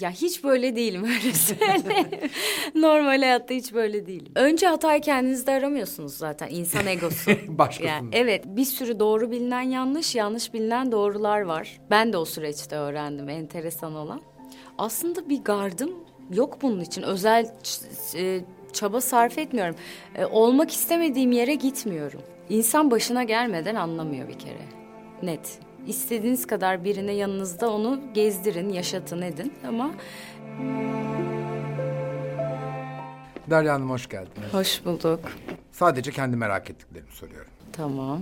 Ya hiç böyle değilim öyle söyleyeyim. Normal hayatta hiç böyle değilim. Önce hatayı kendinizde aramıyorsunuz zaten insan egosu. Başkasında. Yani evet bir sürü doğru bilinen yanlış, yanlış bilinen doğrular var. Ben de o süreçte öğrendim enteresan olan. Aslında bir gardım yok bunun için. Özel e, çaba sarf etmiyorum. E, olmak istemediğim yere gitmiyorum. İnsan başına gelmeden anlamıyor bir kere. Net. İstediğiniz kadar birine yanınızda onu gezdirin, yaşatın edin ama Derya Hanım hoş geldiniz. hoş bulduk. Sadece kendi merak ettiklerimi soruyorum. Tamam.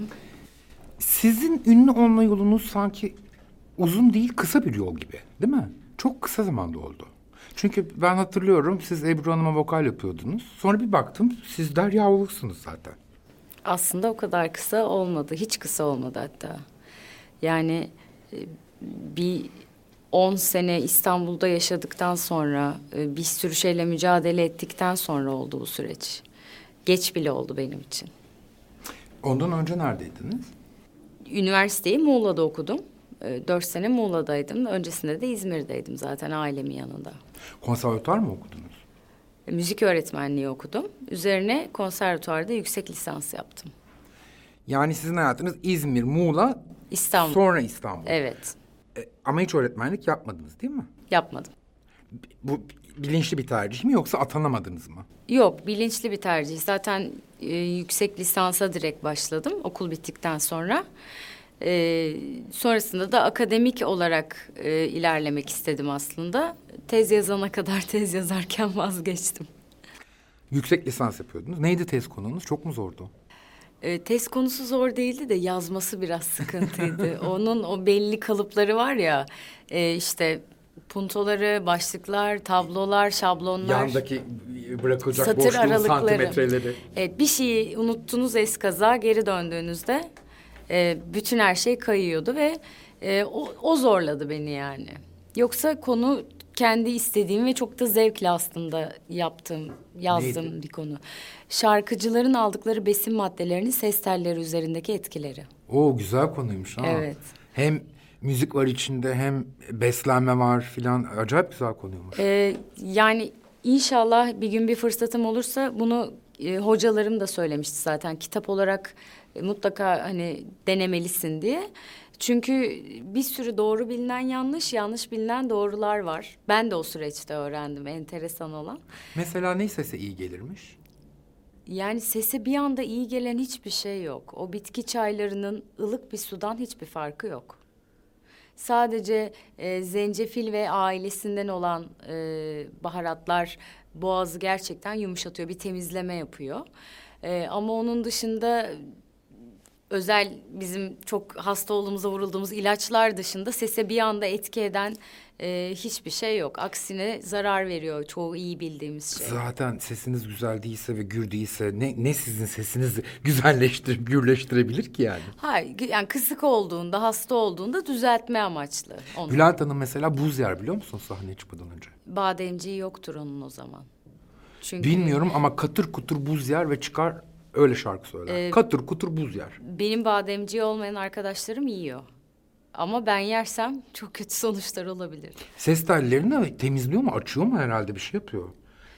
Sizin ünlü olma yolunuz sanki uzun değil kısa bir yol gibi değil mi? Çok kısa zamanda oldu. Çünkü ben hatırlıyorum siz Ebru Hanım'a vokal yapıyordunuz. Sonra bir baktım siz Derya Uluks'unuz zaten. Aslında o kadar kısa olmadı. Hiç kısa olmadı hatta. Yani e, bir 10 sene İstanbul'da yaşadıktan sonra e, bir sürü şeyle mücadele ettikten sonra oldu bu süreç. Geç bile oldu benim için. Ondan önce neredeydiniz? Üniversiteyi Muğla'da okudum. E, Dört sene Muğla'daydım. Öncesinde de İzmir'deydim zaten ailemin yanında. Konservatuar mı okudunuz? E, Müzik öğretmenliği okudum. Üzerine konservatuvarda yüksek lisans yaptım. Yani sizin hayatınız İzmir, Muğla, İstanbul. sonra İstanbul. Evet. E, ama hiç öğretmenlik yapmadınız değil mi? Yapmadım. Bu bilinçli bir tercih mi yoksa atanamadınız mı? Yok, bilinçli bir tercih. Zaten e, yüksek lisansa direkt başladım okul bittikten sonra. E, sonrasında da akademik olarak e, ilerlemek istedim aslında. Tez yazana kadar tez yazarken vazgeçtim. Yüksek lisans yapıyordunuz. Neydi tez konunuz? Çok mu zordu? E, tez konusu zor değildi de yazması biraz sıkıntıydı. Onun o belli kalıpları var ya, e, işte puntoları, başlıklar, tablolar, şablonlar. Yandaki bırakılacak Satır boşluğun aralıkları. santimetreleri. Evet, bir şeyi unuttunuz eskaza geri döndüğünüzde e, bütün her şey kayıyordu ve e, o, o zorladı beni yani. Yoksa konu kendi istediğim ve çok da zevkle aslında yaptığım, yazdığım Neydi? bir konu. Şarkıcıların aldıkları besin maddelerinin ses telleri üzerindeki etkileri. Oo güzel konuymuş ha. Evet. Hem müzik var içinde hem beslenme var filan. Acayip güzel konuymuş. Ee, yani inşallah bir gün bir fırsatım olursa bunu e, hocalarım da söylemişti zaten kitap olarak e, mutlaka hani denemelisin diye. Çünkü bir sürü doğru bilinen yanlış, yanlış bilinen doğrular var. Ben de o süreçte öğrendim enteresan olan. Mesela ne sese iyi gelirmiş? Yani sese bir anda iyi gelen hiçbir şey yok. O bitki çaylarının ılık bir sudan hiçbir farkı yok. Sadece e, zencefil ve ailesinden olan e, baharatlar boğazı gerçekten yumuşatıyor, bir temizleme yapıyor. E, ama onun dışında özel bizim çok hasta olduğumuzda vurulduğumuz ilaçlar dışında sese bir anda etki eden e, hiçbir şey yok. Aksine zarar veriyor çoğu iyi bildiğimiz şey. Zaten sesiniz güzel değilse ve gür değilse ne, ne sizin sesinizi güzelleştirip gürleştirebilir ki yani? Hayır, yani kısık olduğunda, hasta olduğunda düzeltme amaçlı. Onun. Bülent Hanım mesela buz yer biliyor musun sahneye çıkmadan önce? Bademciği yoktur onun o zaman. Çünkü Bilmiyorum ama katır kutur buz yer ve çıkar öyle şarkı söyler. Ee, katır kutur buz yer. benim bademciği olmayan arkadaşlarım yiyor. Ama ben yersem çok kötü sonuçlar olabilir. Ses tellerini temizliyor mu açıyor mu herhalde bir şey yapıyor.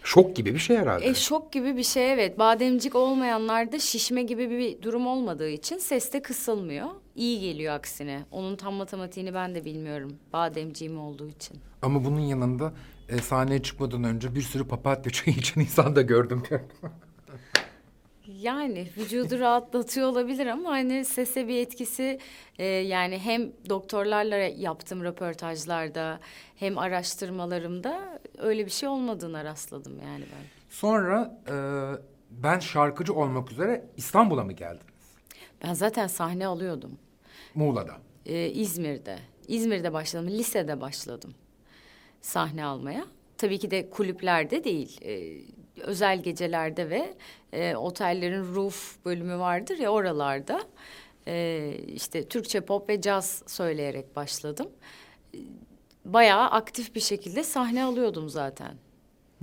Şok gibi bir şey herhalde. E şok gibi bir şey evet. Bademcik olmayanlarda şişme gibi bir durum olmadığı için ses de kısılmıyor. İyi geliyor aksine. Onun tam matematiğini ben de bilmiyorum. Bademciğim olduğu için. Ama bunun yanında e, sahneye çıkmadan önce bir sürü papatya çayı içen insan da gördüm. Yani vücudu rahatlatıyor olabilir ama hani sese bir etkisi e, yani hem doktorlarla yaptığım röportajlarda hem araştırmalarımda öyle bir şey olmadığına rastladım yani ben. Sonra e, ben şarkıcı olmak üzere İstanbul'a mı geldiniz? Ben zaten sahne alıyordum Muğla'da. e, İzmir'de. İzmir'de başladım, lisede başladım sahne almaya. Tabii ki de kulüplerde değil, e, özel gecelerde ve e, otellerin roof bölümü vardır ya oralarda. E, işte Türkçe pop ve caz söyleyerek başladım. E, Bayağı aktif bir şekilde sahne alıyordum zaten.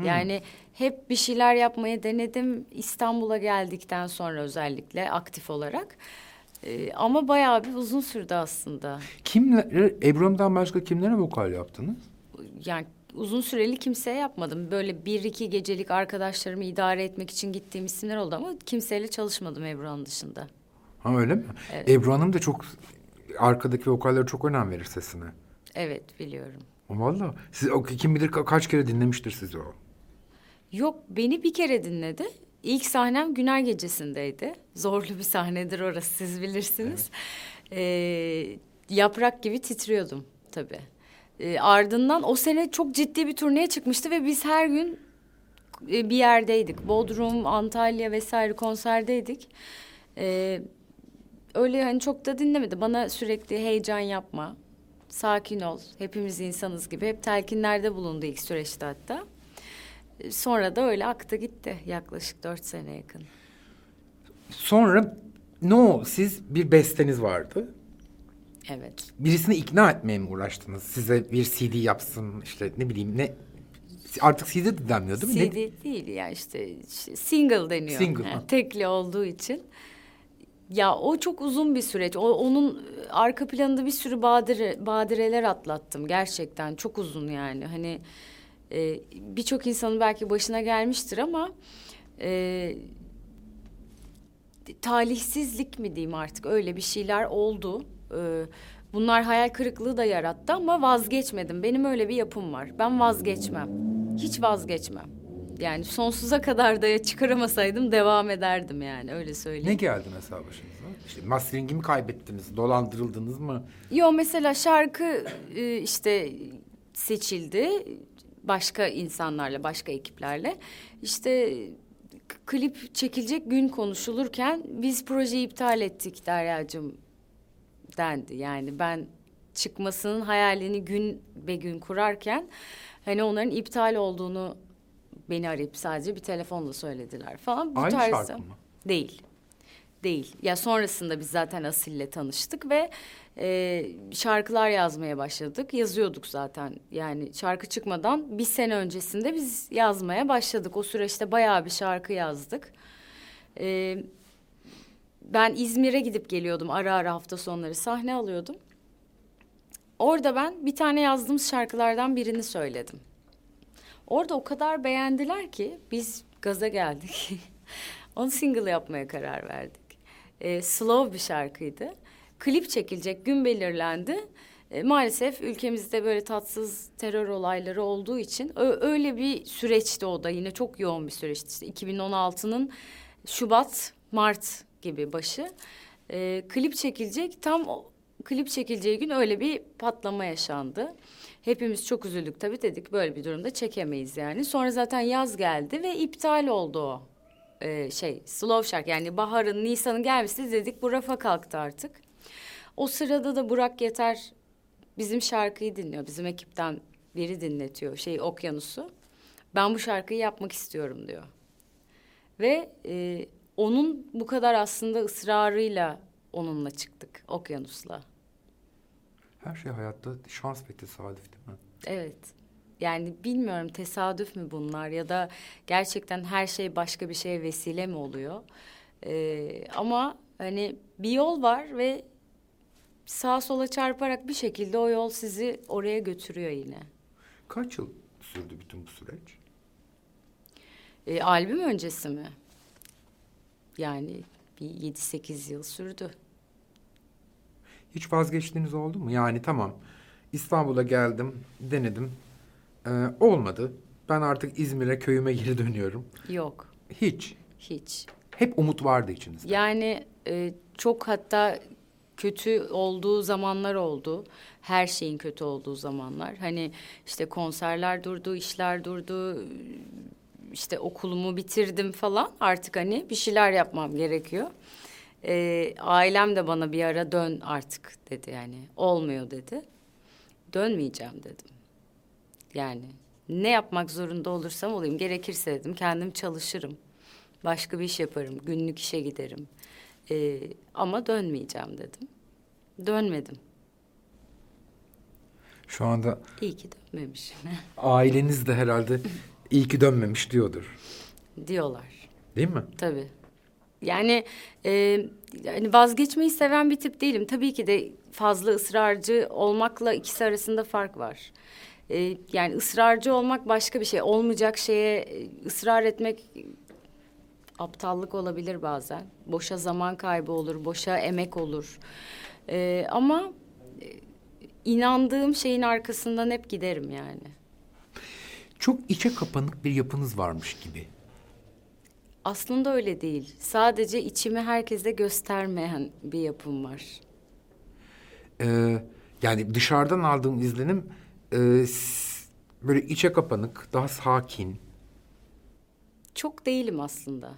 Yani hep bir şeyler yapmaya denedim İstanbul'a geldikten sonra özellikle aktif olarak. E, ama bayağı bir uzun sürdü aslında. Kimler, Ebru Hanım'dan başka kimlere vokal yaptınız? yani uzun süreli kimseye yapmadım. Böyle bir iki gecelik arkadaşlarımı idare etmek için gittiğim isimler oldu ama kimseyle çalışmadım Ebru Hanım dışında. Ha öyle mi? Evet. Ebru Hanım da çok arkadaki vokallere çok önem verir sesine. Evet biliyorum. Valla. Siz o kim bilir ka- kaç kere dinlemiştir sizi o. Yok beni bir kere dinledi. İlk sahnem Günay Gecesi'ndeydi. Zorlu bir sahnedir orası siz bilirsiniz. Ee, yaprak gibi titriyordum tabii. Ee, ardından o sene çok ciddi bir turneye çıkmıştı ve biz her gün e, bir yerdeydik. Bodrum, Antalya vesaire konserdeydik. Ee, öyle hani çok da dinlemedi. Bana sürekli heyecan yapma, sakin ol, hepimiz insanız gibi hep telkinlerde bulundu ilk süreçte hatta. Ee, Sonra da öyle aktı gitti yaklaşık dört sene yakın. Sonra no siz bir besteniz vardı. Evet. Birisini ikna etmeye mi uğraştınız? Size bir CD yapsın işte ne bileyim ne artık CD de denmiyor değil mi? Ne- CD değil ya işte, işte single deniyor. Single, Yani tekli olduğu için. Ya o çok uzun bir süreç. O, onun arka planında bir sürü badire, badireler atlattım gerçekten. Çok uzun yani. Hani e, birçok insanın belki başına gelmiştir ama e, talihsizlik mi diyeyim artık öyle bir şeyler oldu. Ee, bunlar hayal kırıklığı da yarattı ama vazgeçmedim. Benim öyle bir yapım var. Ben vazgeçmem. Hiç vazgeçmem. Yani sonsuza kadar da çıkaramasaydım devam ederdim yani öyle Ne söyleyeyim. geldi mesela başınıza? İşte mastering'i mi kaybettiniz? Dolandırıldınız mı? Yo mesela şarkı e, işte seçildi başka insanlarla, başka ekiplerle. İşte klip çekilecek gün konuşulurken biz projeyi iptal ettik Derya'cığım dendi. Yani ben çıkmasının hayalini gün be gün kurarken hani onların iptal olduğunu beni arayıp sadece bir telefonla söylediler falan. Bu Aynı tarzda. şarkı mı? Değil. Değil. Ya sonrasında biz zaten Asil'le tanıştık ve e, şarkılar yazmaya başladık. Yazıyorduk zaten. Yani şarkı çıkmadan bir sene öncesinde biz yazmaya başladık. O süreçte bayağı bir şarkı yazdık. E, ben İzmir'e gidip geliyordum ara ara hafta sonları sahne alıyordum. Orada ben bir tane yazdığımız şarkılardan birini söyledim. Orada o kadar beğendiler ki biz gaza geldik. Onu single yapmaya karar verdik. Ee, slow bir şarkıydı. Klip çekilecek gün belirlendi. Ee, maalesef ülkemizde böyle tatsız terör olayları olduğu için öyle bir süreçti o da yine çok yoğun bir süreçti. İşte 2016'nın Şubat, Mart gibi başı. Ee, klip çekilecek tam o, klip çekileceği gün öyle bir patlama yaşandı. Hepimiz çok üzüldük tabii dedik böyle bir durumda çekemeyiz yani. Sonra zaten yaz geldi ve iptal oldu o ee, şey slow şarkı yani baharın Nisan'ın gelmesi dedik bu rafa kalktı artık. O sırada da Burak Yeter bizim şarkıyı dinliyor. Bizim ekipten biri dinletiyor şey Okyanus'u. Ben bu şarkıyı yapmak istiyorum diyor. Ve e, onun bu kadar aslında ısrarıyla onunla çıktık Okyanus'la. Her şey hayatta şans ve tesadüf değil mi? Evet. Yani bilmiyorum tesadüf mü bunlar ya da gerçekten her şey başka bir şeye vesile mi oluyor? Ee, ama hani bir yol var ve sağa sola çarparak bir şekilde o yol sizi oraya götürüyor yine. Kaç yıl sürdü bütün bu süreç? Ee, albüm öncesi mi? Yani bir yedi sekiz yıl sürdü. Hiç vazgeçtiğiniz oldu mu? Yani tamam İstanbul'a geldim, denedim. Ee, olmadı. Ben artık İzmir'e, köyüme geri dönüyorum. Yok, Hiç. hiç. Hep umut vardı içinizde. Yani e, çok hatta kötü olduğu zamanlar oldu. Her şeyin kötü olduğu zamanlar. Hani işte konserler durdu, işler durdu. İşte okulumu bitirdim falan. Artık hani bir şeyler yapmam gerekiyor. E, ailem de bana bir ara dön artık dedi yani. Olmuyor dedi. Dönmeyeceğim dedim. Yani ne yapmak zorunda olursam olayım. Gerekirse dedim kendim çalışırım. Başka bir iş yaparım. Günlük işe giderim. Ee, ama dönmeyeceğim dedim. Dönmedim. Şu anda İyi ki dönmemişim aileniz de herhalde iyi ki dönmemiş diyordur. diyorlar. Değil mi? Tabii. Yani e, yani vazgeçmeyi seven bir tip değilim. Tabii ki de fazla ısrarcı olmakla ikisi arasında fark var. e, yani ısrarcı olmak başka bir şey. Olmayacak şeye e, ısrar etmek aptallık olabilir bazen. Boşa zaman kaybı olur, boşa emek olur. E, ama e, inandığım şeyin arkasından hep giderim yani. Çok içe kapanık bir yapınız varmış gibi. Aslında öyle değil. Sadece içimi herkese göstermeyen bir yapım var. Ee, yani dışarıdan aldığım izlenim e, böyle içe kapanık, daha sakin. Çok değilim aslında.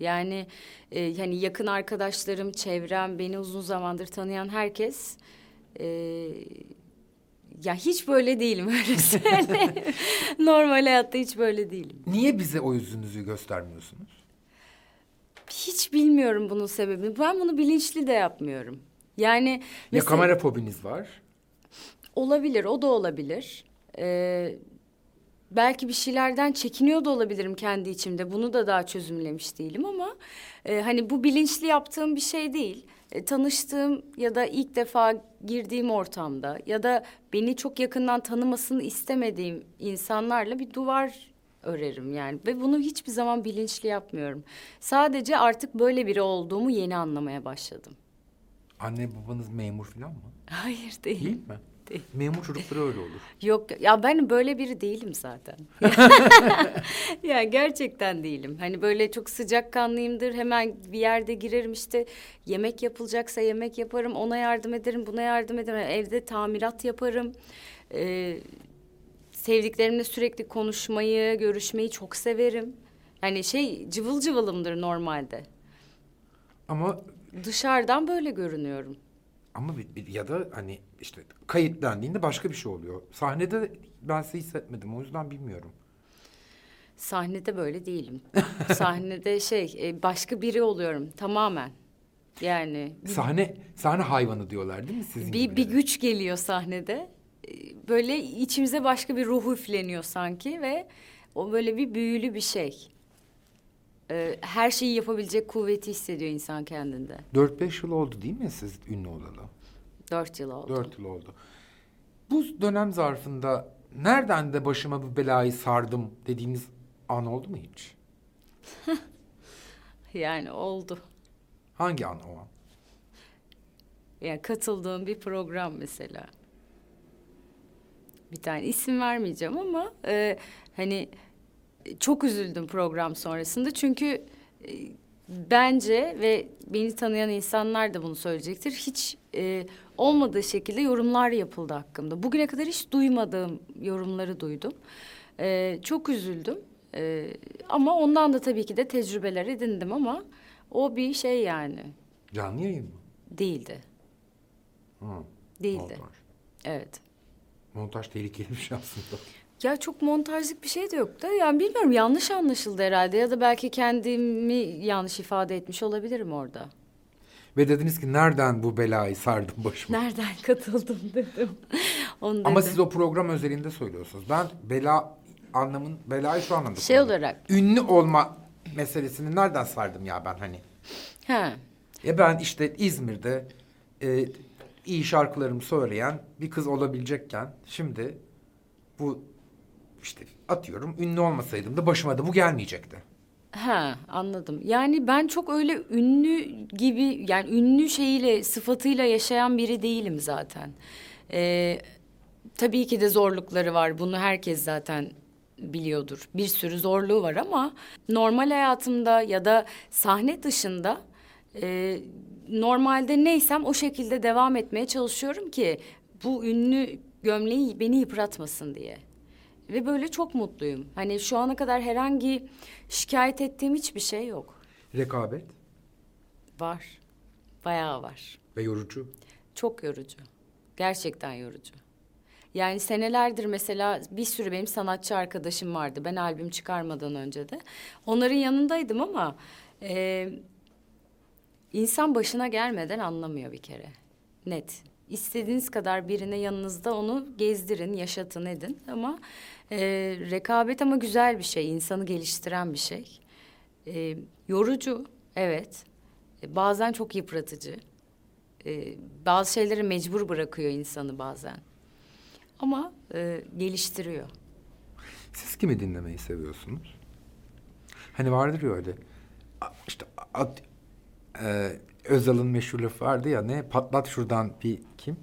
Yani e, hani yakın arkadaşlarım, çevrem, beni uzun zamandır tanıyan herkes e, ya hiç böyle değilim öyle. Normal hayatta hiç böyle değilim. Niye bize o yüzünüzü göstermiyorsunuz? Hiç bilmiyorum bunun sebebini. Ben bunu bilinçli de yapmıyorum. Yani Ya mesela- kamera fobiniz var. Olabilir, o da olabilir. Ee, belki bir şeylerden çekiniyor da olabilirim kendi içimde. Bunu da daha çözümlemiş değilim ama e, hani bu bilinçli yaptığım bir şey değil. E, tanıştığım ya da ilk defa girdiğim ortamda ya da beni çok yakından tanımasını istemediğim insanlarla bir duvar örerim yani ve bunu hiçbir zaman bilinçli yapmıyorum. Sadece artık böyle biri olduğumu yeni anlamaya başladım. Anne babanız memur falan mı? Hayır değil. Değil mi? Değil. Memur çocukları öyle olur. Yok ya ben böyle biri değilim zaten. ya gerçekten değilim. Hani böyle çok sıcakkanlıyımdır. Hemen bir yerde girerim işte yemek yapılacaksa yemek yaparım. Ona yardım ederim, buna yardım ederim. Evde tamirat yaparım. Ee, sevdiklerimle sürekli konuşmayı, görüşmeyi çok severim. Yani şey cıvıl cıvılımdır normalde. Ama Dışarıdan böyle görünüyorum. Ama ya da hani işte kayıt dendiğinde başka bir şey oluyor. Sahnede ben sizi hissetmedim o yüzden bilmiyorum. Sahnede böyle değilim. Sahnede şey e, başka biri oluyorum tamamen. Yani Sahne sahne hayvanı diyorlar değil mi sizin bir, bir güç geliyor sahnede. E, Böyle içimize başka bir ruh üfleniyor sanki ve o böyle bir büyülü bir şey. E, Her şeyi yapabilecek kuvveti hissediyor insan kendinde. 4-5 yıl oldu değil mi siz ünlü olalı? Dört yıl oldu. 4 yıl oldu. Bu dönem zarfında nereden de başıma bu belayı sardım dediğiniz an oldu mu hiç? Yani oldu. Hangi an o an? Yani katıldığım bir program mesela. Bir tane isim vermeyeceğim ama e, hani çok üzüldüm program sonrasında çünkü e, bence ve beni tanıyan insanlar da bunu söyleyecektir. Hiç e, olmadığı şekilde yorumlar yapıldı hakkımda. Bugüne kadar hiç duymadığım yorumları duydum. E, çok üzüldüm. E, ama ondan da tabii ki de tecrübeler edindim ama o bir şey yani Canlı yayın mı? değildi. Hı. Değildi. Montaj. Evet. Montaj tehlikeli bir şey aslında. Ya çok montajlık bir şey de yok da yani bilmiyorum yanlış anlaşıldı herhalde ya da belki kendimi yanlış ifade etmiş olabilirim orada. Ve dediniz ki nereden bu belayı sardım başıma? Nereden katıldım dedim. Onu Ama dedim. siz o program özelinde söylüyorsunuz. Ben bela anlamın belayı şu anlamda Şey kullanıyorum. olarak. Ünlü olma meselesini nereden sardım ya ben hani? Ha. Ya ben işte İzmir'de e, iyi şarkılarımı söyleyen bir kız olabilecekken şimdi bu işte atıyorum ünlü olmasaydım da başıma da bu gelmeyecekti. Ha anladım. Yani ben çok öyle ünlü gibi yani ünlü şeyiyle sıfatıyla yaşayan biri değilim zaten. Ee, tabii ki de zorlukları var. Bunu herkes zaten biliyordur. Bir sürü zorluğu var ama normal hayatımda ya da sahne dışında e, normalde neysem o şekilde devam etmeye çalışıyorum ki bu ünlü gömleği beni yıpratmasın diye. Ve böyle çok mutluyum. Hani şu ana kadar herhangi şikayet ettiğim hiçbir şey yok. Rekabet Var. Bayağı var. ve yorucu. Çok yorucu. Gerçekten yorucu. Yani senelerdir mesela bir sürü benim sanatçı arkadaşım vardı. Ben albüm çıkarmadan önce de. Onların yanındaydım ama e, insan başına gelmeden anlamıyor bir kere. Net. İstediğiniz kadar birine yanınızda onu gezdirin, yaşatın edin ama e, rekabet ama güzel bir şey, insanı geliştiren bir şey. E, yorucu, evet. E, bazen çok yıpratıcı. E, bazı şeyleri mecbur bırakıyor insanı bazen. ama e, geliştiriyor. Siz kimi dinlemeyi seviyorsunuz? Hani vardır ya öyle. işte at, e, Özal'ın meşhur lafı vardı ya ne patlat şuradan bir kim?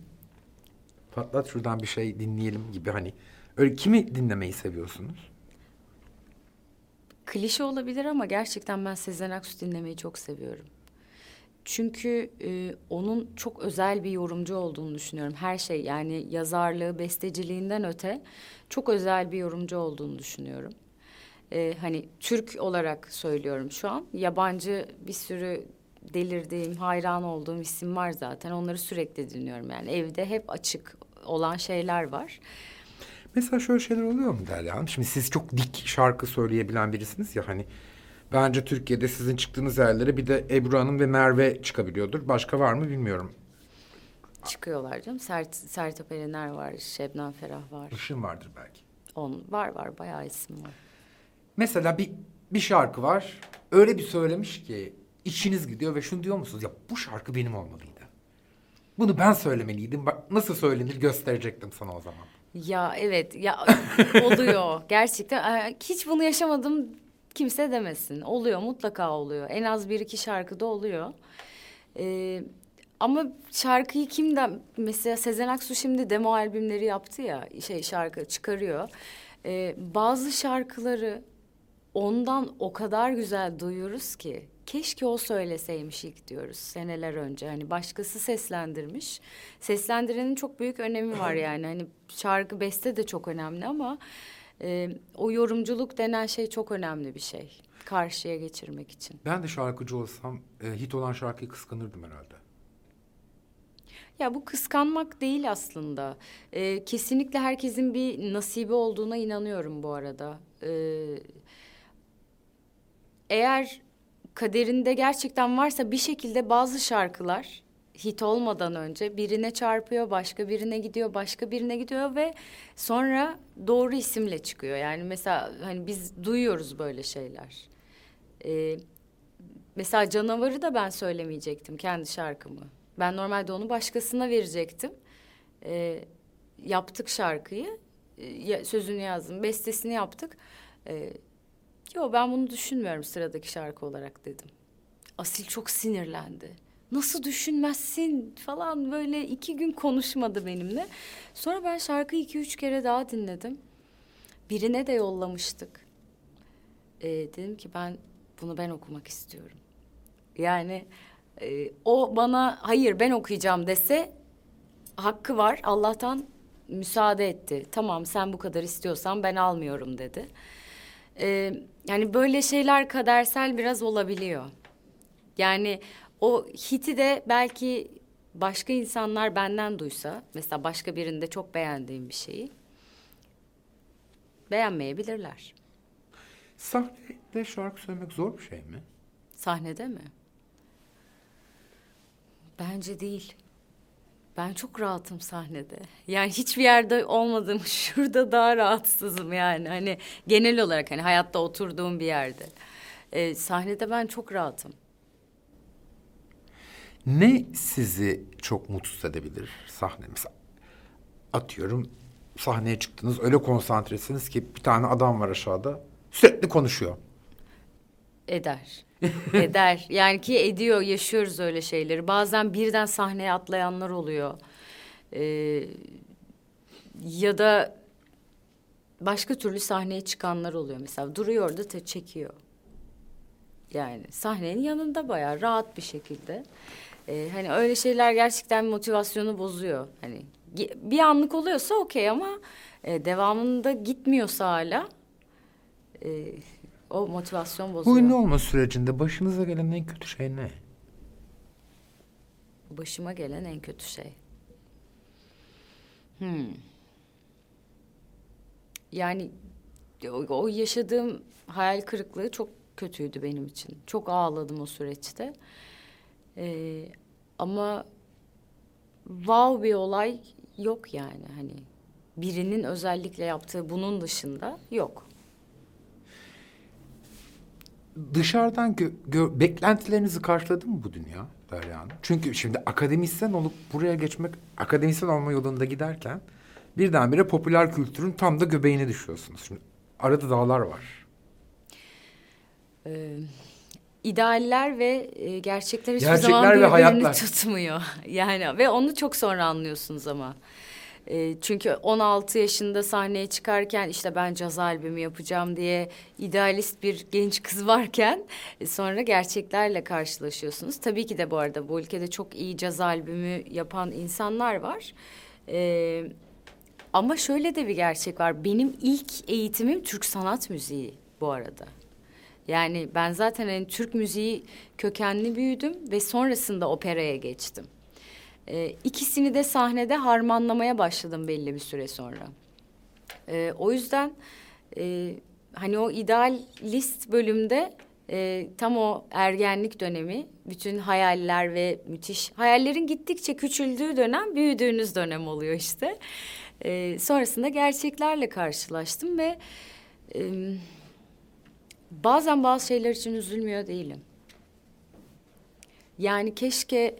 Patlat şuradan bir şey dinleyelim gibi hani. Öyle kimi dinlemeyi seviyorsunuz? Klişe olabilir ama gerçekten ben Sezen Aksu dinlemeyi çok seviyorum. Çünkü e, onun çok özel bir yorumcu olduğunu düşünüyorum. Her şey yani yazarlığı, besteciliğinden öte çok özel bir yorumcu olduğunu düşünüyorum. E, hani Türk olarak söylüyorum şu an. Yabancı bir sürü delirdiğim, hayran olduğum isim var zaten. Onları sürekli dinliyorum yani. Evde hep açık olan şeyler var. Mesela şöyle şeyler oluyor mu Derya Hanım? Şimdi siz çok dik şarkı söyleyebilen birisiniz ya hani. Bence Türkiye'de sizin çıktığınız yerlere bir de Ebru Hanım ve Merve çıkabiliyordur. Başka var mı bilmiyorum. Çıkıyorlar canım. Sert, Sertab Erener var, Şebnem Ferah var. Işın vardır belki. On, var var bayağı isim var. Mesela bir bir şarkı var. Öyle bir söylemiş ki içiniz gidiyor ve şunu diyor musunuz? Ya bu şarkı benim olmalıydı. Bunu ben söylemeliydim. Bak nasıl söylenir gösterecektim sana o zaman. Ya evet ya oluyor gerçekten. Ee, Hiç bunu yaşamadım kimse demesin. Oluyor mutlaka oluyor. En az bir iki şarkıda oluyor. Ee, ama şarkıyı kimden mesela Sezen Aksu şimdi demo albümleri yaptı ya şey şarkı çıkarıyor. Ee, bazı şarkıları ondan o kadar güzel duyuyoruz ki keşke o söyleseymiş ilk diyoruz seneler önce. Hani başkası seslendirmiş. Seslendirenin çok büyük önemi var yani. Hani şarkı beste de çok önemli ama e, o yorumculuk denen şey çok önemli bir şey. Karşıya geçirmek için. Ben de şarkıcı olsam e, hit olan şarkıyı kıskanırdım herhalde. Ya bu kıskanmak değil aslında. Ee, kesinlikle herkesin bir nasibi olduğuna inanıyorum bu arada. Ee, eğer kaderinde gerçekten varsa bir şekilde bazı şarkılar hit olmadan önce birine çarpıyor, başka birine gidiyor, başka birine gidiyor ve sonra doğru isimle çıkıyor. Yani mesela hani biz duyuyoruz böyle şeyler. Ee, mesela Canavarı da ben söylemeyecektim kendi şarkımı. Ben normalde onu başkasına verecektim. Ee, yaptık şarkıyı, ee, sözünü yazdım, bestesini yaptık. Ee, Yo ben bunu düşünmüyorum sıradaki şarkı olarak dedim. Asil çok sinirlendi. Nasıl düşünmezsin falan böyle iki gün konuşmadı benimle. Sonra ben şarkıyı iki üç kere daha dinledim. Birine de yollamıştık. Ee, dedim ki ben bunu ben okumak istiyorum. Yani e, o bana hayır ben okuyacağım dese hakkı var. Allah'tan müsaade etti. Tamam sen bu kadar istiyorsan ben almıyorum dedi. Ee, yani böyle şeyler kadersel biraz olabiliyor. Yani o hiti de belki başka insanlar benden duysa, mesela başka birinde çok beğendiğim bir şeyi beğenmeyebilirler. Sahnede şarkı söylemek zor bir şey mi? Sahnede mi? Bence değil. Ben çok rahatım sahnede. Yani hiçbir yerde olmadığım şurada daha rahatsızım yani. Hani genel olarak hani hayatta oturduğum bir yerde. Ee, sahnede ben çok rahatım. Ne sizi çok mutsuz edebilir sahne? Mesela atıyorum sahneye çıktınız öyle konsantresiniz ki bir tane adam var aşağıda sürekli konuşuyor. Eder. Eder. Yani ki ediyor, yaşıyoruz öyle şeyleri. Bazen birden sahneye atlayanlar oluyor. Ee, ya da başka türlü sahneye çıkanlar oluyor. Mesela duruyor orada te çekiyor. Yani sahnenin yanında bayağı rahat bir şekilde. Ee, hani öyle şeyler gerçekten motivasyonu bozuyor. Hani bir anlık oluyorsa okey ama e, devamında gitmiyorsa hala e, o motivasyon bozuyor. Bu ünlü olma sürecinde başınıza gelen en kötü şey ne? Başıma gelen en kötü şey. Hmm. Yani o, o yaşadığım hayal kırıklığı çok kötüydü benim için. Çok ağladım o süreçte. Ee, ama wow bir olay yok yani hani birinin özellikle yaptığı bunun dışında yok. Dışarıdan gö- gö- beklentilerinizi karşıladı mı bu dünya Derya Hanım? Çünkü şimdi akademisyen olup buraya geçmek, akademisyen olma yolunda giderken birdenbire popüler kültürün tam da göbeğine düşüyorsunuz. Şimdi arada dağlar var. Ee, idealler ve e, gerçekler hiçbir Gerçekler zaman ve birbirini hayatlar. tutmuyor. Yani ve onu çok sonra anlıyorsunuz ama. E, çünkü 16 yaşında sahneye çıkarken işte ben caz albümü yapacağım diye idealist bir genç kız varken e, sonra gerçeklerle karşılaşıyorsunuz. Tabii ki de bu arada bu ülkede çok iyi caz albümü yapan insanlar var. E, ama şöyle de bir gerçek var. Benim ilk eğitimim Türk sanat müziği bu arada. Yani ben zaten hani Türk müziği kökenli büyüdüm ve sonrasında operaya geçtim. Ee, ikisini de sahnede harmanlamaya başladım belli bir süre sonra. Ee, o yüzden e, hani o idealist bölümde e, tam o ergenlik dönemi, bütün hayaller ve müthiş hayallerin gittikçe küçüldüğü dönem, büyüdüğünüz dönem oluyor işte. Ee, sonrasında gerçeklerle karşılaştım ve e, bazen bazı şeyler için üzülmüyor değilim. Yani keşke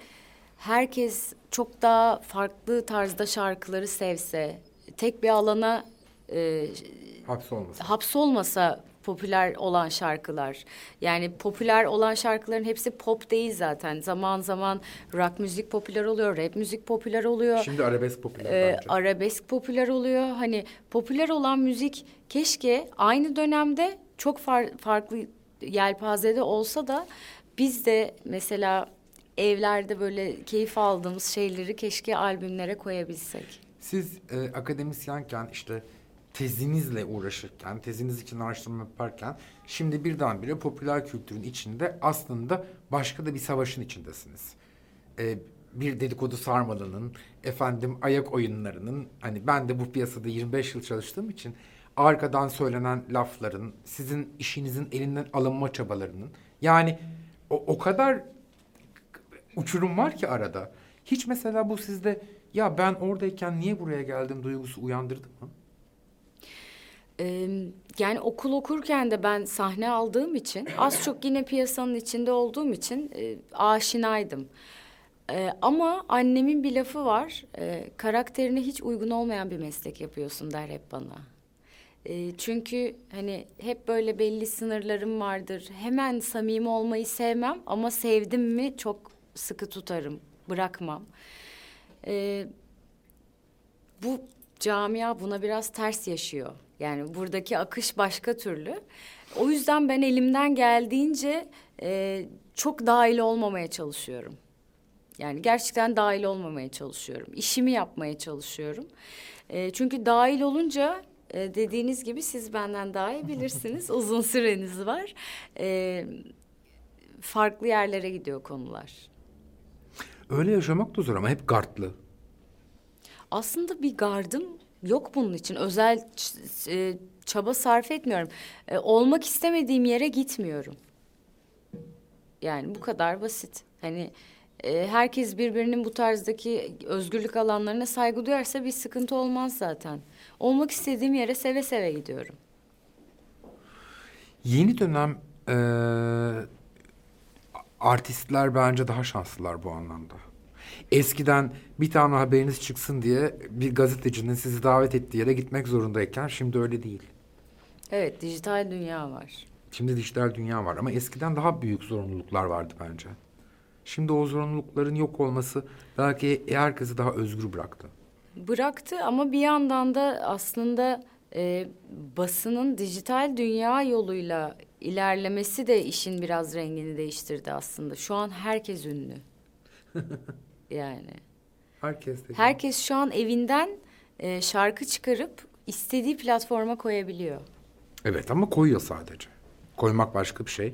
herkes çok daha farklı tarzda şarkıları sevse, tek bir alana e, Hapsolmasın. hapsolmasa popüler olan şarkılar. Yani popüler olan şarkıların hepsi pop değil zaten. Zaman zaman rock müzik popüler oluyor, rap müzik popüler oluyor. Şimdi arabesk popüler Ee, bence. arabesk popüler oluyor. Hani popüler olan müzik keşke aynı dönemde çok far- farklı yelpazede olsa da biz de mesela evlerde böyle keyif aldığımız şeyleri keşke albümlere koyabilsek. Siz e, akademisyenken işte tezinizle uğraşırken, teziniz için araştırma yaparken şimdi birdenbire popüler kültürün içinde aslında başka da bir savaşın içindesiniz. E, bir dedikodu sarmalının, efendim ayak oyunlarının, hani ben de bu piyasada 25 yıl çalıştığım için arkadan söylenen lafların, sizin işinizin elinden alınma çabalarının, yani o, o kadar uçurum var ki arada. Hiç mesela bu sizde ya ben oradayken niye buraya geldim duygusu uyandırdı mı? Ee, yani okul okurken de ben sahne aldığım için az çok yine piyasanın içinde olduğum için e, aşinaydım. Ee, ama annemin bir lafı var. E, karakterine hiç uygun olmayan bir meslek yapıyorsun der hep bana. E, çünkü hani hep böyle belli sınırlarım vardır. Hemen samimi olmayı sevmem ama sevdim mi çok sıkı tutarım, bırakmam. E, bu camia buna biraz ters yaşıyor. Yani buradaki akış başka türlü. O yüzden ben elimden geldiğince e, çok dahil olmamaya çalışıyorum. Yani gerçekten dahil olmamaya çalışıyorum. İşimi yapmaya çalışıyorum. E, çünkü dahil olunca e, dediğiniz gibi siz benden daha iyi bilirsiniz. Uzun süreniz var. E, farklı yerlere gidiyor konular. Öyle yaşamak da zor ama hep gardlı. Aslında bir gardım yok bunun için. Özel e, çaba sarf etmiyorum. E, olmak istemediğim yere gitmiyorum. Yani bu kadar basit. Hani e, herkes birbirinin bu tarzdaki özgürlük alanlarına saygı duyarsa bir sıkıntı olmaz zaten. Olmak istediğim yere seve seve gidiyorum. Yeni dönem eee, artistler bence daha şanslılar bu anlamda. Eskiden bir tane haberiniz çıksın diye bir gazetecinin sizi davet ettiği yere gitmek zorundayken şimdi öyle değil. Evet, dijital dünya var. Şimdi dijital dünya var ama eskiden daha büyük zorunluluklar vardı bence. Şimdi o zorunlulukların yok olması belki herkesi daha özgür bıraktı. Bıraktı ama bir yandan da aslında e, basının dijital dünya yoluyla ilerlemesi de işin biraz rengini değiştirdi aslında. Şu an herkes ünlü. yani Herkes de. herkes şu an evinden e, şarkı çıkarıp istediği platforma koyabiliyor. Evet ama koyuyor sadece. Koymak başka bir şey.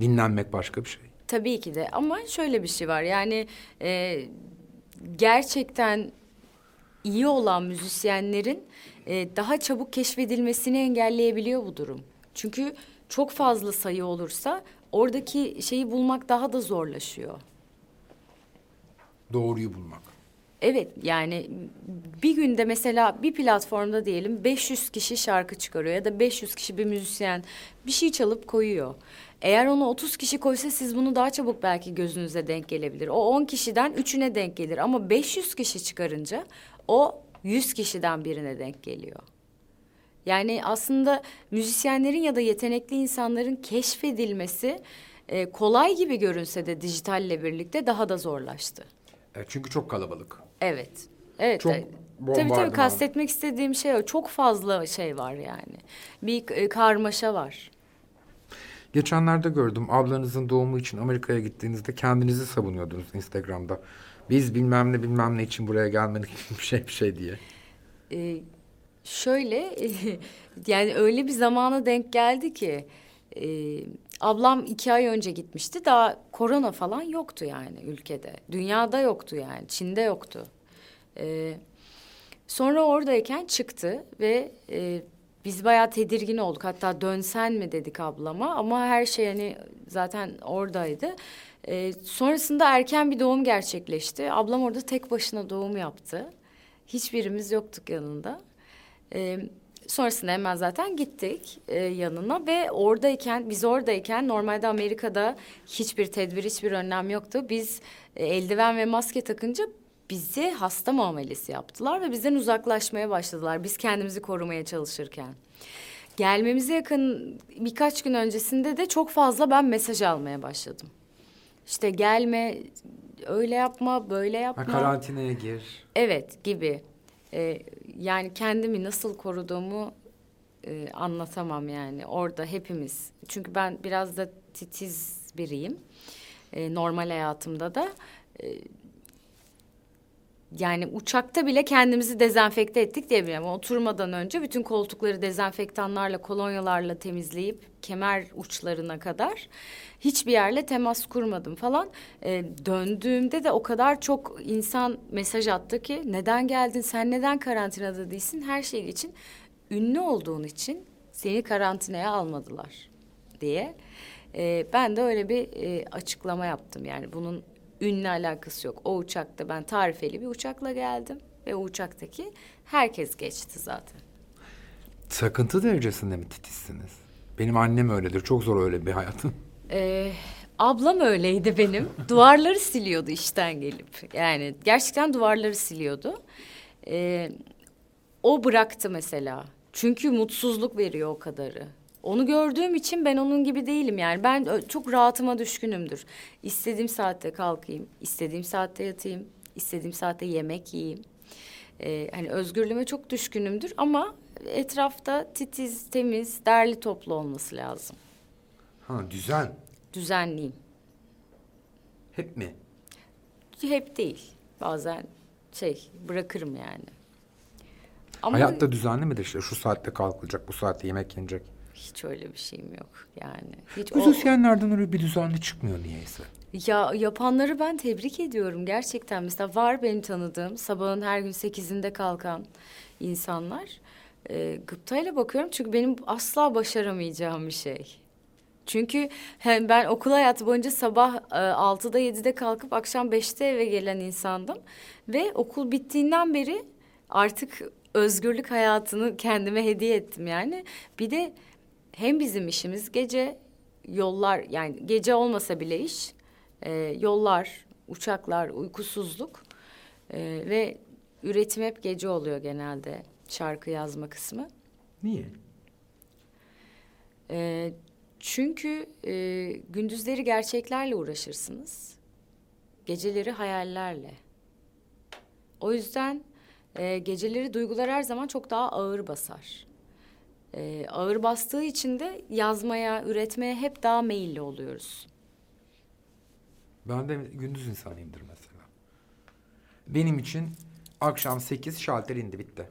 Dinlenmek başka bir şey. Tabii ki de ama şöyle bir şey var yani e, gerçekten iyi olan müzisyenlerin e, daha çabuk keşfedilmesini engelleyebiliyor bu durum. Çünkü çok fazla sayı olursa oradaki şeyi bulmak daha da zorlaşıyor. Doğruyu bulmak. Evet yani bir günde mesela bir platformda diyelim 500 kişi şarkı çıkarıyor ya da 500 kişi bir müzisyen bir şey çalıp koyuyor. Eğer onu 30 kişi koysa siz bunu daha çabuk belki gözünüze denk gelebilir. O 10 kişiden üçüne denk gelir ama 500 kişi çıkarınca o yüz kişiden birine denk geliyor. Yani aslında müzisyenlerin ya da yetenekli insanların keşfedilmesi e, kolay gibi görünse de dijitalle birlikte daha da zorlaştı. E, çünkü çok kalabalık. Evet. Evet. Çok evet. Tabii tabii kastetmek istediğim şey o. Çok fazla şey var yani. Bir e, karmaşa var. Geçenlerde gördüm ablanızın doğumu için Amerika'ya gittiğinizde kendinizi savunuyordunuz Instagram'da. Biz bilmem ne bilmem ne için buraya gelmedik bir şey bir şey diye. Ee, şöyle yani öyle bir zamana denk geldi ki e, ablam iki ay önce gitmişti. Daha korona falan yoktu yani ülkede. Dünyada yoktu yani Çin'de yoktu. Ee, sonra oradayken çıktı ve e, biz bayağı tedirgin olduk. Hatta dönsen mi dedik ablama ama her şey hani zaten oradaydı. Ee, sonrasında erken bir doğum gerçekleşti. Ablam orada tek başına doğum yaptı. Hiçbirimiz yoktuk yanında. Ee, sonrasında hemen zaten gittik e, yanına ve oradayken biz oradayken normalde Amerika'da hiçbir tedbir hiçbir önlem yoktu. Biz e, eldiven ve maske takınca bizi hasta muamelesi yaptılar ve bizden uzaklaşmaya başladılar. Biz kendimizi korumaya çalışırken. Gelmemize yakın birkaç gün öncesinde de çok fazla ben mesaj almaya başladım. İşte gelme, öyle yapma, böyle yapma. Ha, karantinaya gir. Evet gibi. Ee, yani kendimi nasıl koruduğumu e, anlatamam yani. Orada hepimiz. Çünkü ben biraz da titiz biriyim. Ee, normal hayatımda da. e, yani uçakta bile kendimizi dezenfekte ettik diyebilirim. Oturmadan önce bütün koltukları dezenfektanlarla, kolonyalarla temizleyip kemer uçlarına kadar hiçbir yerle temas kurmadım falan. Ee, döndüğümde de o kadar çok insan mesaj attı ki neden geldin, sen neden karantinada değilsin? Her şey için ünlü olduğun için seni karantinaya almadılar diye. Ee, ben de öyle bir e, açıklama yaptım yani bunun ünlü alakası yok. O uçakta ben tarifeli bir uçakla geldim ve o uçaktaki herkes geçti zaten. Sakıntı derecesinde mi titizsiniz? Benim annem öyledir. Çok zor öyle bir hayatım. Ee, ablam öyleydi benim. duvarları siliyordu işten gelip. Yani gerçekten duvarları siliyordu. Ee, o bıraktı mesela. Çünkü mutsuzluk veriyor o kadarı. Onu gördüğüm için ben onun gibi değilim yani. Ben çok rahatıma düşkünümdür. İstediğim saatte kalkayım, istediğim saatte yatayım, istediğim saatte yemek yiyeyim. Ee, hani özgürlüğüme çok düşkünümdür ama etrafta titiz, temiz, derli toplu olması lazım. Ha düzen. Düzenliyim. Hep mi? Hep değil. Bazen şey bırakırım yani. Ama Hayatta düzenli midir işte? Şu saatte kalkılacak, bu saatte yemek yenecek. Hiç öyle bir şeyim yok yani. Hiç o, Müzisyenlerden öyle bir düzenli çıkmıyor niyeyse. ya yapanları ben tebrik ediyorum gerçekten. Mesela var benim tanıdığım sabahın her gün sekizinde kalkan insanlar. E, gıptayla bakıyorum çünkü benim asla başaramayacağım bir şey. Çünkü he, ben okul hayatı boyunca sabah e, 6'da 7'de kalkıp akşam beşte eve gelen insandım. Ve okul bittiğinden beri artık özgürlük hayatını kendime hediye ettim yani. Bir de hem bizim işimiz gece yollar yani gece olmasa bile iş e, yollar, uçaklar, uykusuzluk e, ve üretim hep gece oluyor genelde şarkı yazma kısmı. Niye? E, çünkü e, gündüzleri gerçeklerle uğraşırsınız. Geceleri hayallerle. O yüzden e, geceleri duygular her zaman çok daha ağır basar. E, ağır bastığı için de yazmaya, üretmeye hep daha meyilli oluyoruz. Ben de gündüz insanıyımdır mesela. Benim için akşam sekiz şalter indi bitti.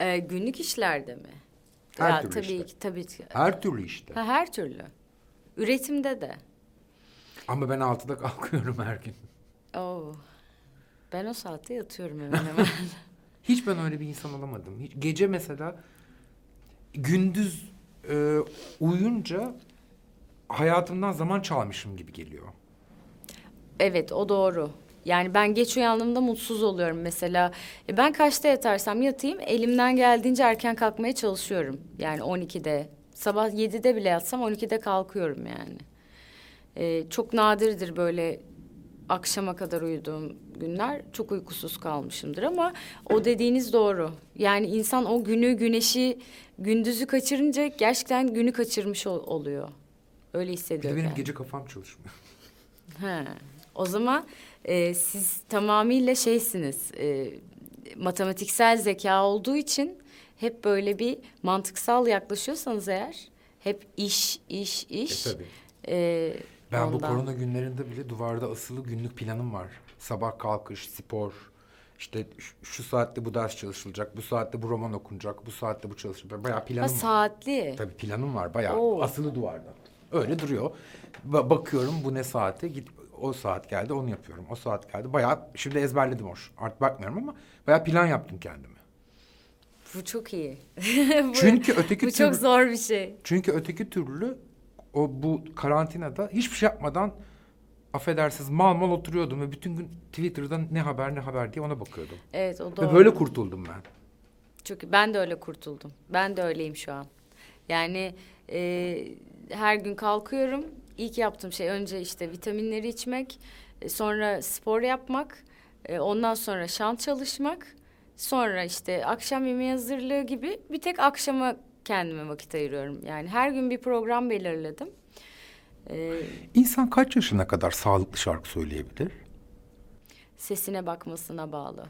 E, günlük işlerde mi? Her ya, türlü tabii işte. ki, tabii ki. Her türlü işte. Ha, her türlü. Üretimde de. Ama ben altıda kalkıyorum her gün. Oo. Ben o saatte yatıyorum hemen hemen. Hiç ben öyle bir insan olamadım. Hiç, gece mesela gündüz e, uyuyunca hayatımdan zaman çalmışım gibi geliyor. Evet o doğru. Yani ben geç uyandığımda mutsuz oluyorum mesela. E, ben kaçta yatarsam yatayım elimden geldiğince erken kalkmaya çalışıyorum. Yani 12'de. Sabah 7'de bile yatsam 12'de kalkıyorum yani. E, çok nadirdir böyle akşama kadar uyuduğum günler çok uykusuz kalmışımdır ama o dediğiniz doğru. Yani insan o günü güneşi gündüzü kaçırınca gerçekten günü kaçırmış ol- oluyor. Öyle Bir de hissediyorum. benim yani. gece kafam çalışmıyor. He. O zaman e, siz tamamıyla şeysiniz. e, matematiksel zeka olduğu için hep böyle bir mantıksal yaklaşıyorsanız eğer hep iş, iş, iş. E, tabii. e, Ben bu ondan. korona günlerinde bile duvarda asılı günlük planım var. Sabah kalkış, spor, işte şu, saatte bu ders çalışılacak, bu saatte bu roman okunacak, bu saatte bu çalışılacak. Bayağı Ha, planım var. saatli. Tabii planım var bayağı Oo. asılı duvarda. Öyle duruyor. Ba- bakıyorum bu ne saate git o saat geldi onu yapıyorum. O saat geldi. Bayağı şimdi ezberledim hoş. Artık bakmıyorum ama bayağı plan yaptım kendime. Bu çok iyi. bu, Çünkü öteki bu türlü çok zor bir şey. çünkü öteki türlü o bu karantinada hiçbir şey yapmadan affedersiniz mal mal oturuyordum ve bütün gün Twitter'dan ne haber ne haber diye ona bakıyordum. Evet o doğru. Ve böyle kurtuldum ben. Çok ben de öyle kurtuldum. Ben de öyleyim şu an. Yani e, her gün kalkıyorum. İlk yaptığım şey önce işte vitaminleri içmek, e, sonra spor yapmak, e, ondan sonra şan çalışmak, sonra işte akşam yemeği hazırlığı gibi bir tek akşama kendime vakit ayırıyorum. Yani her gün bir program belirledim. E, İnsan kaç yaşına kadar sağlıklı şarkı söyleyebilir? sesine bakmasına bağlı.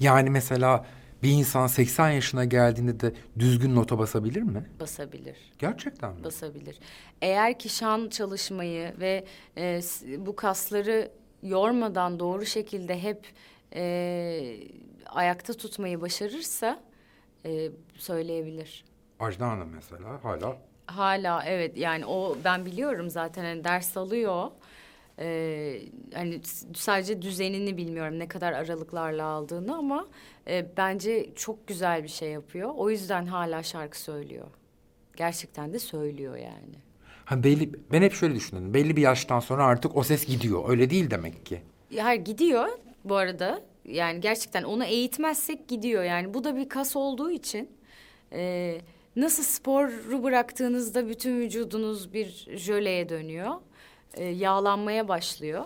Yani mesela bir insan 80 yaşına geldiğinde de düzgün nota basabilir mi? Basabilir. Gerçekten mi? basabilir. Eğer ki şan çalışmayı ve e, bu kasları yormadan doğru şekilde hep e, ayakta tutmayı başarırsa e, söyleyebilir. Ajda Hanım mesela hala Hala evet yani o ben biliyorum zaten hani ders alıyor. Ee, hani sadece düzenini bilmiyorum ne kadar aralıklarla aldığını ama e, bence çok güzel bir şey yapıyor. O yüzden hala şarkı söylüyor. Gerçekten de söylüyor yani. ha belli ben hep şöyle düşünüyorum. Belli bir yaştan sonra artık o ses gidiyor. Öyle değil demek ki. Ya Hayır gidiyor bu arada. Yani gerçekten onu eğitmezsek gidiyor. Yani bu da bir kas olduğu için e, nasıl sporu bıraktığınızda bütün vücudunuz bir jöleye dönüyor. E, yağlanmaya başlıyor.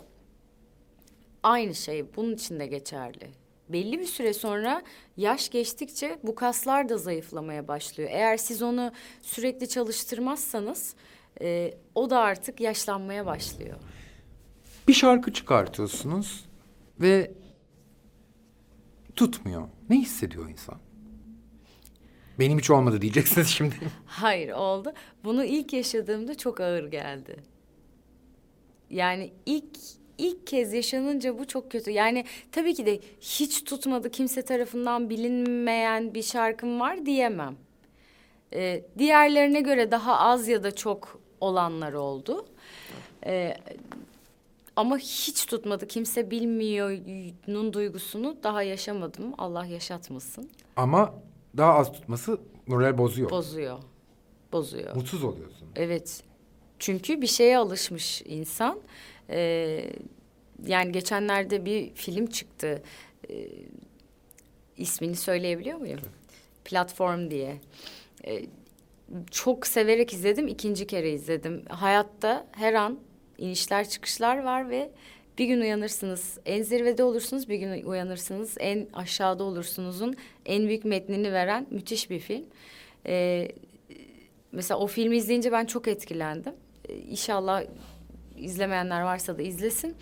Aynı şey bunun için de geçerli. Belli bir süre sonra yaş geçtikçe bu kaslar da zayıflamaya başlıyor. Eğer siz onu sürekli çalıştırmazsanız e, o da artık yaşlanmaya başlıyor. Bir şarkı çıkartıyorsunuz ve tutmuyor. Ne hissediyor insan? Benim hiç olmadı diyeceksiniz şimdi. Hayır oldu. Bunu ilk yaşadığımda çok ağır geldi. Yani ilk ilk kez yaşanınca bu çok kötü. Yani tabii ki de hiç tutmadı kimse tarafından bilinmeyen bir şarkım var diyemem. Ee, diğerlerine göre daha az ya da çok olanlar oldu. Ee, ama hiç tutmadı. Kimse bilmiyor'nun duygusunu daha yaşamadım. Allah yaşatmasın. Ama daha az tutması moral bozuyor. Bozuyor. Bozuyor. Mutsuz oluyorsun. Evet. Çünkü bir şeye alışmış insan. Ee, yani geçenlerde bir film çıktı. Ee, ismini söyleyebiliyor muyum? Platform diye. Ee, çok severek izledim. ikinci kere izledim. Hayatta her an inişler çıkışlar var ve bir gün uyanırsınız. En zirvede olursunuz, bir gün uyanırsınız. En aşağıda olursunuzun en büyük metnini veren müthiş bir film. Ee, mesela o filmi izleyince ben çok etkilendim. Ee, İnşallah izlemeyenler varsa da izlesin.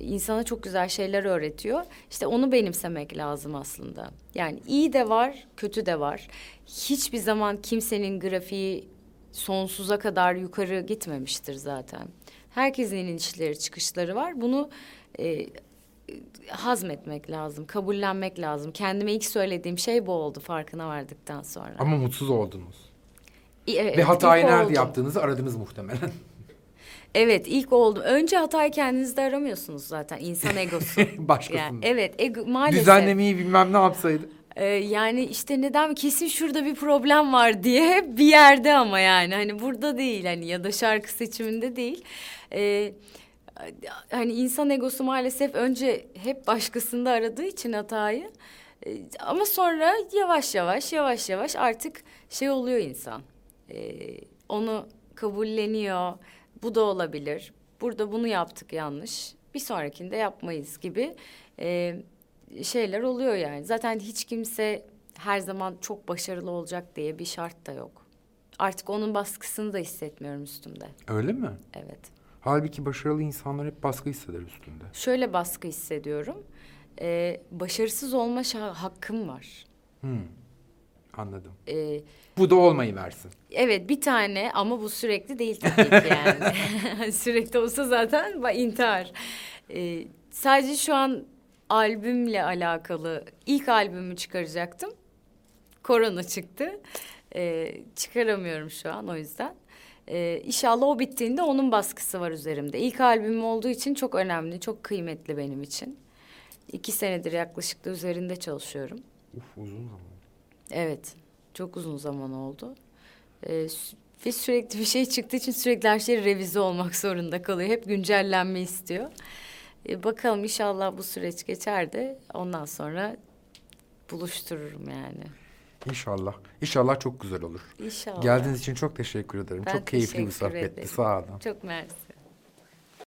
İnsana çok güzel şeyler öğretiyor. İşte onu benimsemek lazım aslında. Yani iyi de var, kötü de var. Hiçbir zaman kimsenin grafiği sonsuza kadar yukarı gitmemiştir zaten. Herkesin inişleri çıkışları var. Bunu e, hazmetmek lazım, kabullenmek lazım. Kendime ilk söylediğim şey bu oldu farkına vardıktan sonra. Ama mutsuz oldunuz. Evet, Ve hatayı nerede oldum. yaptığınızı aradınız muhtemelen. Evet ilk oldum. Önce hatayı kendinizde aramıyorsunuz zaten. İnsan egosu. Başkasında. yani, evet ego, maalesef. Düzenlemeyi bilmem ne yapsaydı. Ee, yani işte neden kesin şurada bir problem var diye bir yerde ama yani hani burada değil hani ya da şarkı seçiminde değil. Ee, hani insan egosu maalesef önce hep başkasında aradığı için hatayı. Ee, ama sonra yavaş yavaş yavaş yavaş artık şey oluyor insan. Ee, onu kabulleniyor. Bu da olabilir. Burada bunu yaptık yanlış. bir sonrakinde yapmayız gibi e, şeyler oluyor yani. Zaten hiç kimse her zaman çok başarılı olacak diye bir şart da yok. Artık onun baskısını da hissetmiyorum üstümde. Öyle mi? Evet. Halbuki başarılı insanlar hep baskı hisseder üstünde. Şöyle baskı hissediyorum. E, başarısız olma şa- hakkım var. Hmm. Anladım. E, Bu da olmayı versin. Evet bir tane ama bu sürekli değil tabii ki yani. sürekli olsa zaten intihar. Ee, sadece şu an albümle alakalı ilk albümü çıkaracaktım. Korona çıktı. Ee, çıkaramıyorum şu an o yüzden. Ee, inşallah o bittiğinde onun baskısı var üzerimde. İlk albümüm olduğu için çok önemli, çok kıymetli benim için. İki senedir yaklaşık da üzerinde çalışıyorum. Uf uzun zaman. Evet, çok uzun zaman oldu. Ee, ve sürekli bir şey çıktığı için sürekli her şey revize olmak zorunda kalıyor. Hep güncellenme istiyor. Ee, bakalım inşallah bu süreç geçer de ondan sonra buluştururum yani. İnşallah. İnşallah çok güzel olur. İnşallah. Geldiğiniz için çok teşekkür ederim. Ben çok keyifli bir sohbetti. Sağ olun. Çok mersi.